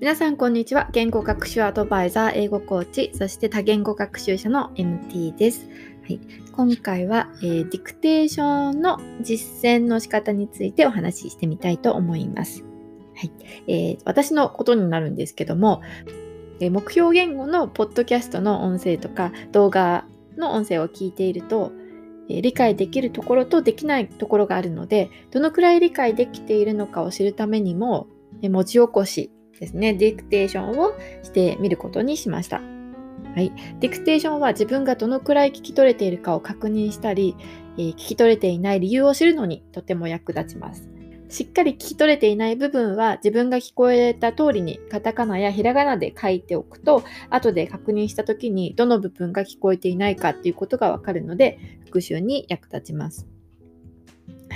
皆さんこんにちは。言語学習アドバイザー英語コーチそして多言語学習者の MT です、はい、今回は、えー、ディクテーションの実践の仕方についてお話ししてみたいと思います、はい。えー、私のことになるんですけども、えー、目標言語のポッドキャストの音声とか動画の音声を聞いていると理解できるところとできないところがあるのでどのくらい理解できているのかを知るためにも文字起こしですね、ディクテーションをしてみることにしました。はい、ディクテーションは自分がどのくらい聞き取れているかを確認したり、えー、聞き取れていない理由を知るのにとても役立ちます。しっかり聞き取れていない部分は自分が聞こえた通りにカタカナやひらがなで書いておくと後で確認した時にどの部分が聞こえていないかっていうことがわかるので復習に役立ちます。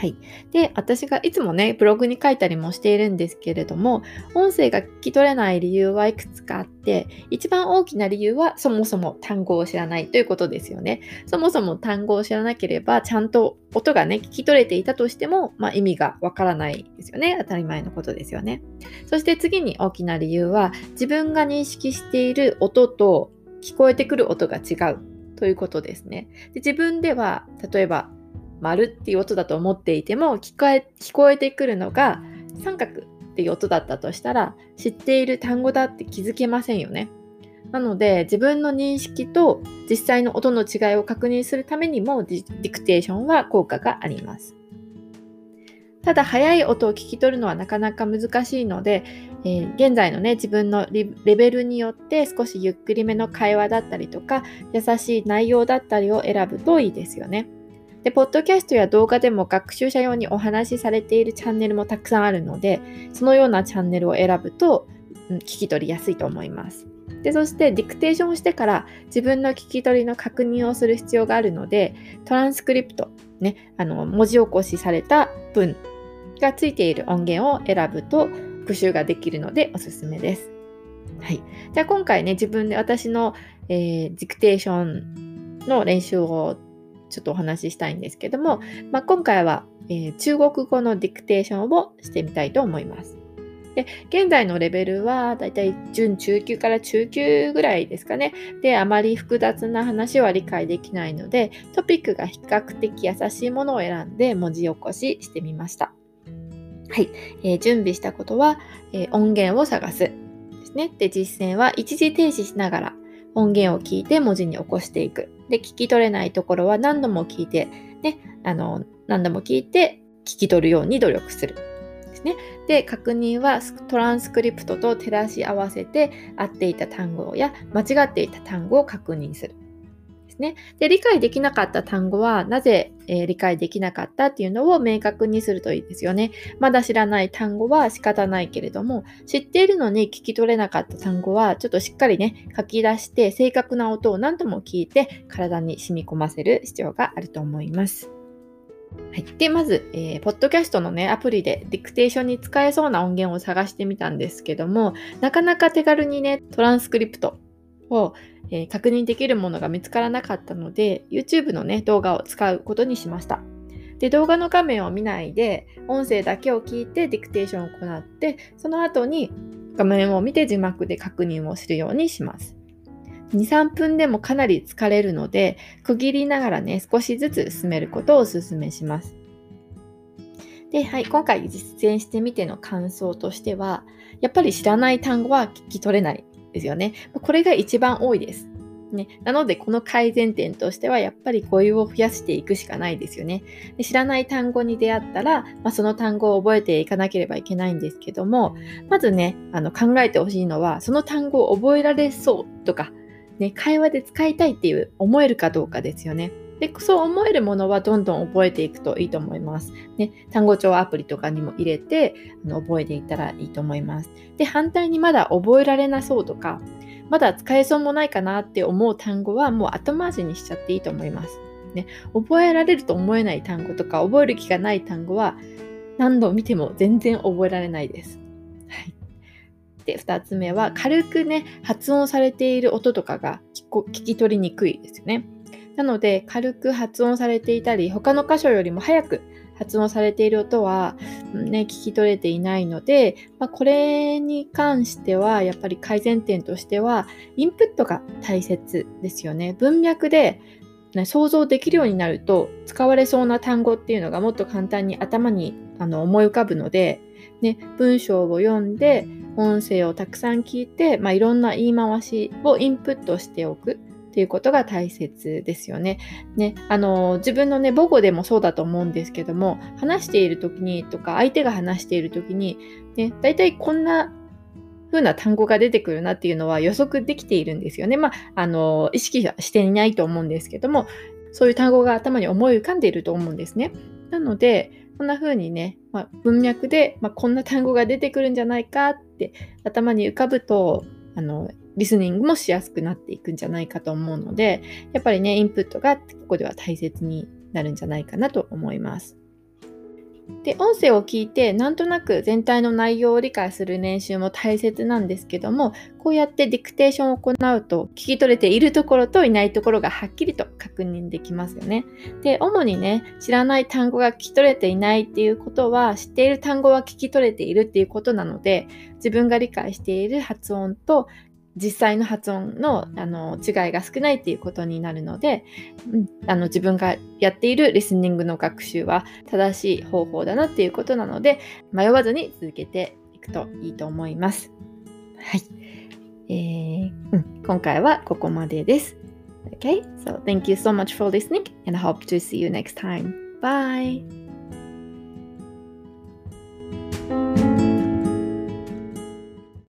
はい。で、私がいつもね、ブログに書いたりもしているんですけれども、音声が聞き取れない理由はいくつかあって、一番大きな理由はそもそも単語を知らないということですよね。そもそも単語を知らなければ、ちゃんと音がね、聞き取れていたとしても、まあ、意味がわからないですよね。当たり前のことですよね。そして次に大きな理由は、自分が認識している音と聞こえてくる音が違うということですね。で自分では、例えば、丸っていう音だと思っていても聞こえ聞こえてくるのが三角っていう音だったとしたら知っている単語だって気づけませんよね。なので自分の認識と実際の音の違いを確認するためにもディクテーションは効果があります。ただ速い音を聞き取るのはなかなか難しいので、えー、現在のね自分のレベルによって少しゆっくりめの会話だったりとか優しい内容だったりを選ぶといいですよね。で、ポッドキャストや動画でも学習者用にお話しされているチャンネルもたくさんあるので、そのようなチャンネルを選ぶと、うん、聞き取りやすいと思います。で、そしてディクテーションをしてから自分の聞き取りの確認をする必要があるので、トランスクリプト、ね、あの文字起こしされた文がついている音源を選ぶと復習ができるのでおすすめです。はい。じゃあ今回ね、自分で私の、えー、ディクテーションの練習をちょっとお話ししたいんですけども、まあ、今回は、えー、中国語のディクテーションをしてみたいと思います。で現在のレベルはだいたい準中級から中級ぐらいですかね。で、あまり複雑な話は理解できないので、トピックが比較的優しいものを選んで文字起こししてみました。はい。えー、準備したことは、えー、音源を探すですね。で、実践は一時停止しながら音源を聞いて文字に起こしていく。で、聞き取れないところは何度も聞いて、ね、あの、何度も聞いて聞き取るように努力する。ですね。で、確認はトランスクリプトと照らし合わせて合っていた単語や間違っていた単語を確認する。ですね。で、理解できなかった単語は、なぜ、えー、理解できなかったっていうのを明確にするといいですよね。まだ知らない単語は仕方ないけれども、知っているのに聞き取れなかった単語は、ちょっとしっかりね、書き出して、正確な音を何度も聞いて、体に染み込ませる必要があると思います。はい、でまず、えー、ポッドキャストのねアプリでディクテーションに使えそうな音源を探してみたんですけどもなかなか手軽にねトランスクリプトを、えー、確認できるものが見つからなかったので YouTube のね動画を使うことにしました。で動画の画面を見ないで音声だけを聞いてディクテーションを行ってその後に画面を見て字幕で確認をするようにします。2、3分でもかなり疲れるので区切りながらね少しずつ進めることをお勧めします。で、はい、今回実践してみての感想としてはやっぱり知らない単語は聞き取れないですよね。これが一番多いです。ね、なので、この改善点としては、やっぱり語彙を増やしていくしかないですよね。で知らない単語に出会ったら、まあ、その単語を覚えていかなければいけないんですけども、まずね、あの考えてほしいのは、その単語を覚えられそうとか、ね、会話で使いたいっていう思えるかどうかですよね。でそう思えるものはどんどん覚えていくといいと思います。ね、単語帳アプリとかにも入れてあの覚えていったらいいと思います。で、反対にまだ覚えられなそうとか、まだ使えそうもないかなって思う単語はもう後回しにしちゃっていいと思います。ね、覚えられると思えない単語とか覚える気がない単語は何度見ても全然覚えられないです。はい、で2つ目は軽くね発音されている音とかが聞き取りにくいですよね。なので軽く発音されていたり他の箇所よりも早く発音されている音は、ね、聞き取れていないので、まあ、これに関してはやっぱり改善点としてはインプットが大切ですよね。文脈で、想像できるようになると使われそうな単語っていうのがもっと簡単に頭にあの思い浮かぶので、ね、文章を読んで音声をたくさん聞いて、まあ、いろんな言い回しをインプットしておくっていうことが大切ですよね。ね、あの自分のね母語でもそうだと思うんですけども話している時にとか相手が話している時に、ね、大体こんな風な単語が出てくるなっていうのは予測できているんですよね。まあ、あの意識はしていないと思うんですけどもそういう単語が頭に思い浮かんでいると思うんですね。なのでこんな風にね、まあ、文脈で、まあ、こんな単語が出てくるんじゃないかって頭に浮かぶとあのリスニングもしやすくなっていくんじゃないかと思うのでやっぱりねインプットがここでは大切になるんじゃないかなと思います。で音声を聞いてなんとなく全体の内容を理解する練習も大切なんですけどもこうやってディクテーションを行うと聞き取れているところといないところがはっきりと確認できますよね。で主にね知らない単語が聞き取れていないっていうことは知っている単語は聞き取れているっていうことなので自分が理解している発音と実際の発音のあの違いが少ないっていうことになるので、うん、あの自分がやっているリスニングの学習は正しい方法だなっていうことなので迷わずに続けていくといいと思います。はい。えーうん、今回はここまでです。Okay, so thank you so much for listening and I hope to see you next time. Bye!